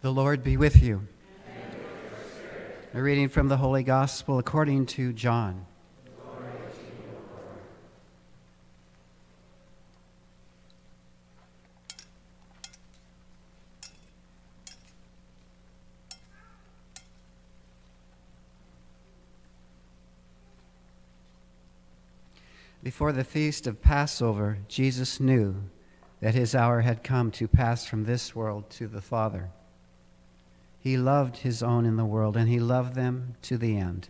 The Lord be with you. A reading from the Holy Gospel according to John. Before the feast of Passover, Jesus knew that his hour had come to pass from this world to the Father. He loved his own in the world, and he loved them to the end.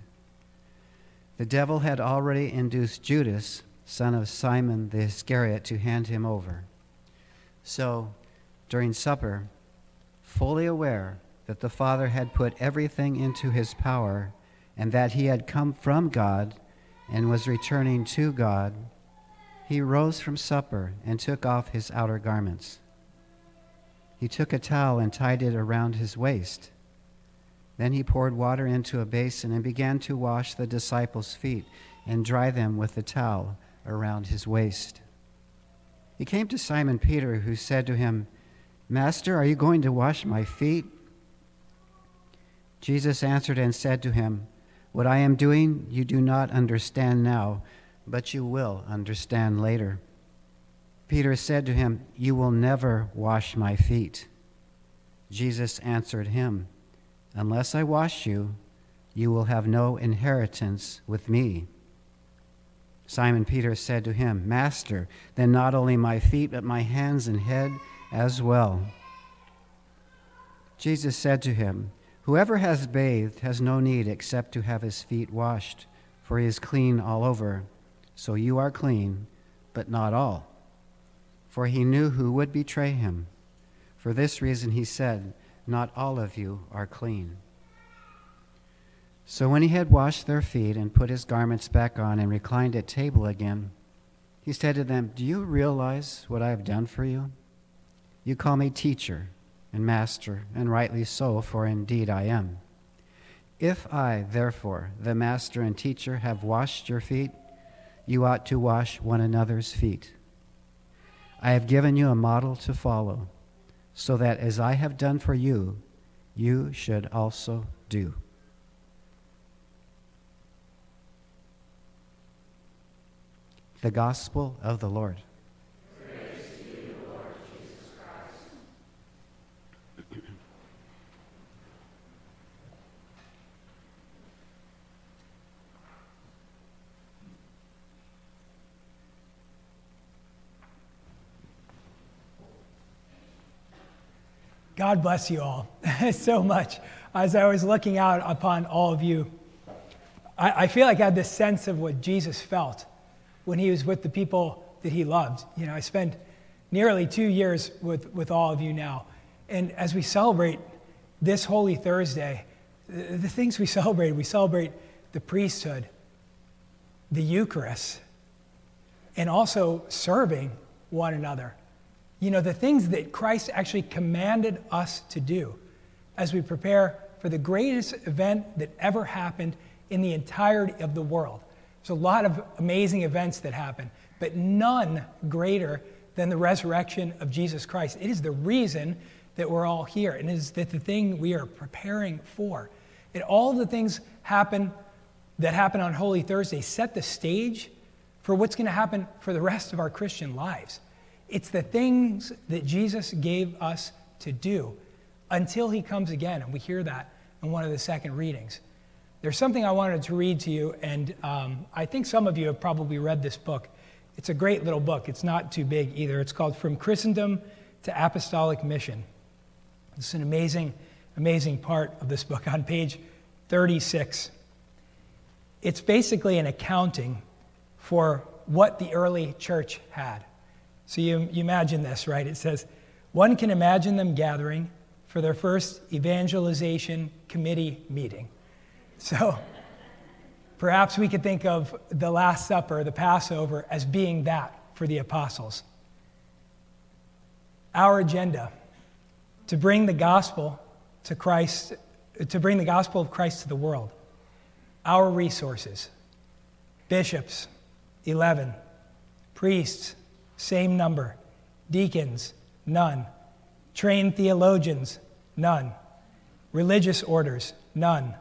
The devil had already induced Judas, son of Simon the Iscariot, to hand him over. So, during supper, fully aware that the Father had put everything into his power, and that he had come from God and was returning to God, he rose from supper and took off his outer garments. He took a towel and tied it around his waist. Then he poured water into a basin and began to wash the disciples' feet and dry them with the towel around his waist. He came to Simon Peter, who said to him, Master, are you going to wash my feet? Jesus answered and said to him, What I am doing you do not understand now, but you will understand later. Peter said to him, You will never wash my feet. Jesus answered him, Unless I wash you, you will have no inheritance with me. Simon Peter said to him, Master, then not only my feet, but my hands and head as well. Jesus said to him, Whoever has bathed has no need except to have his feet washed, for he is clean all over. So you are clean, but not all for he knew who would betray him. For this reason he said, Not all of you are clean. So when he had washed their feet and put his garments back on and reclined at table again, he said to them, Do you realize what I have done for you? You call me teacher and master, and rightly so, for indeed I am. If I, therefore, the master and teacher, have washed your feet, you ought to wash one another's feet. I have given you a model to follow, so that as I have done for you, you should also do. The Gospel of the Lord. God bless you all so much. As I was looking out upon all of you, I, I, feel like I had this sense of what Jesus felt when he was with the people that he loved. You know, I spent nearly two years with, with all of you now. And as we celebrate this Holy Thursday, the, the things we celebrate, we celebrate the priesthood, the Eucharist, and also serving one another you know, the things that Christ actually commanded us to do as we prepare for the greatest event that ever happened in the entirety of the world. There's a lot of amazing events that happen, but none greater than the resurrection of Jesus Christ. It is the reason that we're all here, and it is that the thing we are preparing for. And all the things happen that happen on Holy Thursday set the stage for what's going to happen for the rest of our Christian lives. It's the things that Jesus gave us to do until he comes again. And we hear that in one of the second readings. There's something I wanted to read to you, and um, I think some of you have probably read this book. It's a great little book. It's not too big either. It's called From Christendom to Apostolic Mission. It's an amazing, amazing part of this book on page 36. It's basically an accounting for what the early church had. So you, you imagine this, right? It says, one can imagine them gathering for their first evangelization committee meeting. So perhaps we could think of the Last Supper, the Passover, as being that for the apostles. Our agenda to bring the gospel to Christ, to bring the gospel of Christ to the world. Our resources bishops, 11, priests, same number. Deacons, none. Trained theologians, None. Religious orders? None.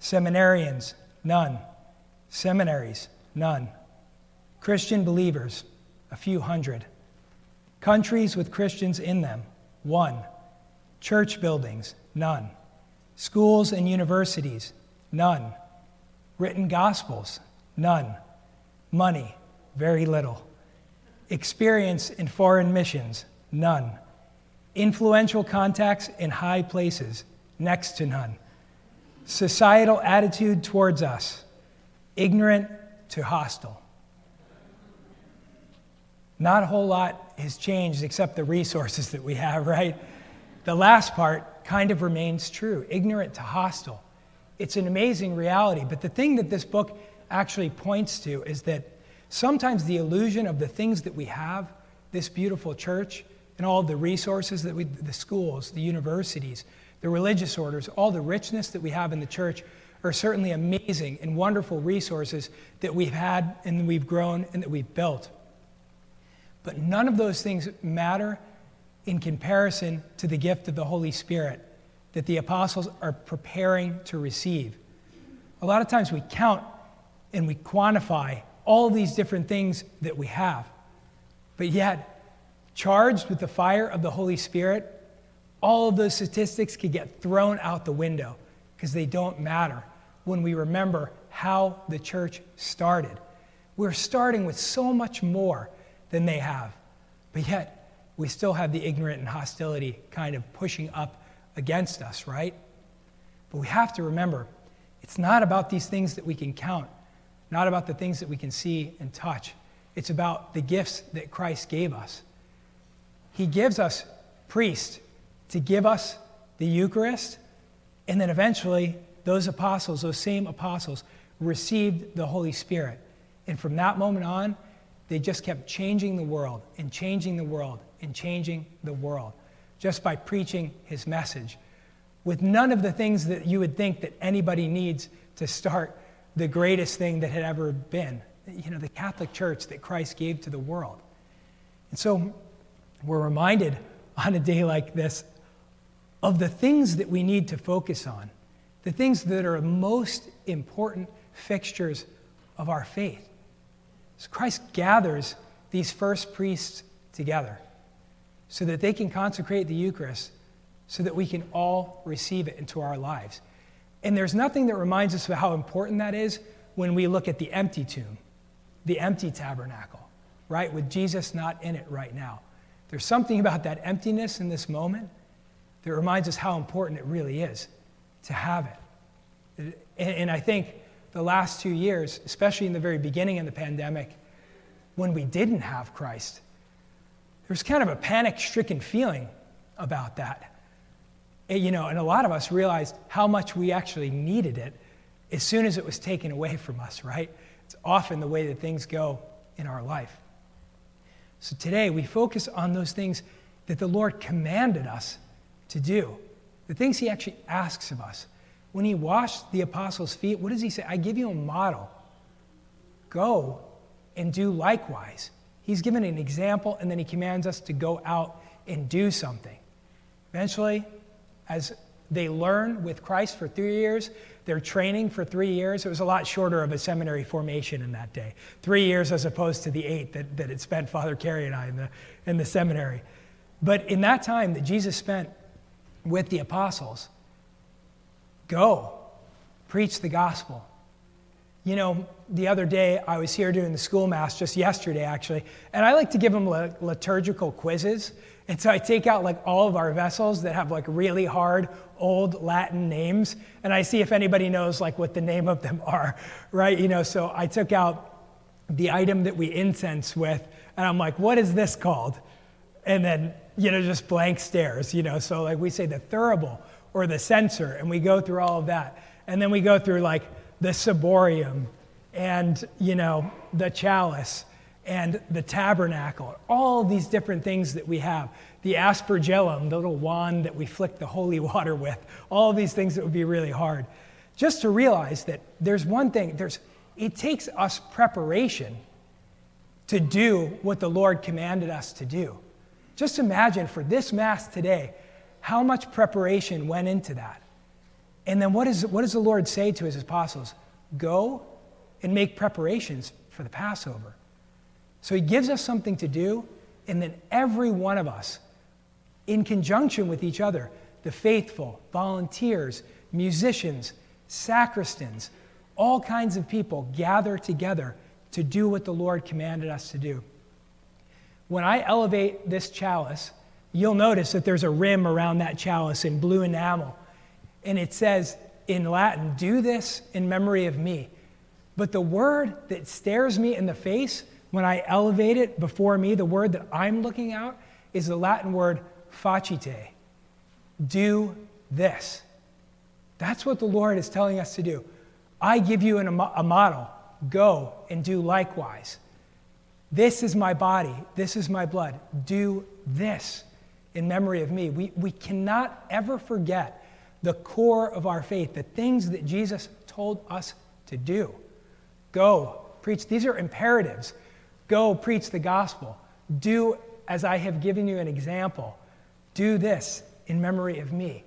Seminarians? None. Seminaries? None. Christian believers? A few hundred. Countries with Christians in them? One. Church buildings? None. Schools and universities? None. Written gospels? None. Money? Very little. Experience in foreign missions? None. Influential contacts in high places? Next to none. Societal attitude towards us? Ignorant to hostile. Not a whole lot has changed except the resources that we have, right? The last part kind of remains true ignorant to hostile. It's an amazing reality, but the thing that this book actually points to is that sometimes the illusion of the things that we have, this beautiful church, and all the resources that we, the schools, the universities, the religious orders, all the richness that we have in the church are certainly amazing and wonderful resources that we've had and we've grown and that we've built. But none of those things matter in comparison to the gift of the Holy Spirit that the apostles are preparing to receive. A lot of times we count and we quantify all these different things that we have, but yet, charged with the fire of the Holy Spirit, all of those statistics could get thrown out the window because they don't matter when we remember how the church started. We're starting with so much more than they have, but yet we still have the ignorant and hostility kind of pushing up against us, right? But we have to remember it's not about these things that we can count, not about the things that we can see and touch. It's about the gifts that Christ gave us. He gives us priests to give us the Eucharist, and then eventually those apostles, those same apostles, received the Holy Spirit. And from that moment on, they just kept changing the world and changing the world and changing the world just by preaching his message with none of the things that you would think that anybody needs to start the greatest thing that had ever been you know the catholic church that christ gave to the world and so we're reminded on a day like this of the things that we need to focus on the things that are most important fixtures of our faith so christ gathers these first priests together so that they can consecrate the Eucharist, so that we can all receive it into our lives. And there's nothing that reminds us of how important that is when we look at the empty tomb, the empty tabernacle, right? With Jesus not in it right now. There's something about that emptiness in this moment that reminds us how important it really is to have it. And I think the last two years, especially in the very beginning of the pandemic, when we didn't have Christ, there was kind of a panic stricken feeling about that. You know, and a lot of us realized how much we actually needed it as soon as it was taken away from us, right? It's often the way that things go in our life. So today we focus on those things that the Lord commanded us to do, the things He actually asks of us. When He washed the apostles' feet, what does He say? I give you a model. Go and do likewise. He's given an example, and then he commands us to go out and do something. Eventually, as they learn with Christ for three years, they're training for three years. It was a lot shorter of a seminary formation in that day. Three years as opposed to the eight that, that had spent Father Carey and I in the, in the seminary. But in that time that Jesus spent with the apostles, go, preach the gospel, you know, the other day I was here doing the school mass, just yesterday actually, and I like to give them liturgical quizzes. And so I take out like all of our vessels that have like really hard old Latin names, and I see if anybody knows like what the name of them are, right? You know, so I took out the item that we incense with, and I'm like, what is this called? And then, you know, just blank stares, you know. So like we say the thurible or the censer, and we go through all of that. And then we go through like the ciborium and, you know, the chalice and the tabernacle, all these different things that we have. The aspergillum, the little wand that we flick the holy water with, all these things that would be really hard. Just to realize that there's one thing, there's, it takes us preparation to do what the Lord commanded us to do. Just imagine for this Mass today How much preparation went into that? And then what, is, what does the Lord say to his apostles? Go and make preparations for the Passover. So he gives us something to do, and then every one of us, in conjunction with each other, the faithful, volunteers, musicians, sacristans, all kinds of people gather together to do what the Lord commanded us to do. When I elevate this chalice, you'll notice that there's a rim around that chalice in blue enamel. And it says in Latin, Do this in memory of me. But the word that stares me in the face when I elevate it before me, the word that I'm looking out, is the Latin word facite. Do this. That's what the Lord is telling us to do. I give you an, a model. Go and do likewise. This is my body. This is my blood. Do this in memory of me. We, we cannot ever forget the core of our faith, the things that Jesus told us to do. Go, preach. These are imperatives. Go, preach the gospel. Do as I have given you an example. Do this in memory of me.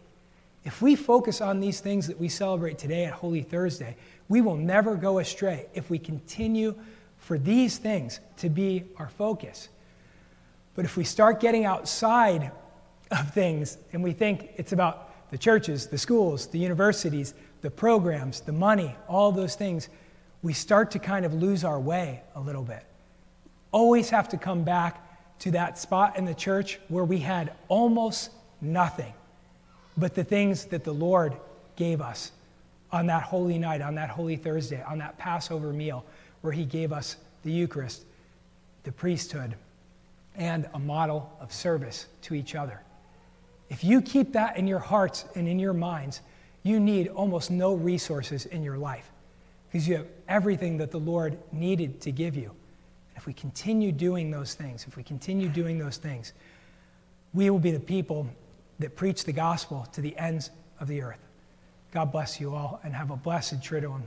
If we focus on these things that we celebrate today at Holy Thursday, we will never go astray if we continue for these things to be our focus. But if we start getting outside of things and we think it's about the churches, the schools, the universities, the programs, the money, all those things, we start to kind of lose our way a little bit. Always have to come back to that spot in the church where we had almost nothing but the things that the Lord gave us on that holy night, on that holy Thursday, on that Passover meal, where He gave us the Eucharist, the priesthood, and a model of service to each other. If you keep that in your hearts and in your minds, you need almost no resources in your life because you have everything that the Lord needed to give you. If we continue doing those things, if we continue doing those things, we will be the people that preach the gospel to the ends of the earth. God bless you all and have a blessed Triduum.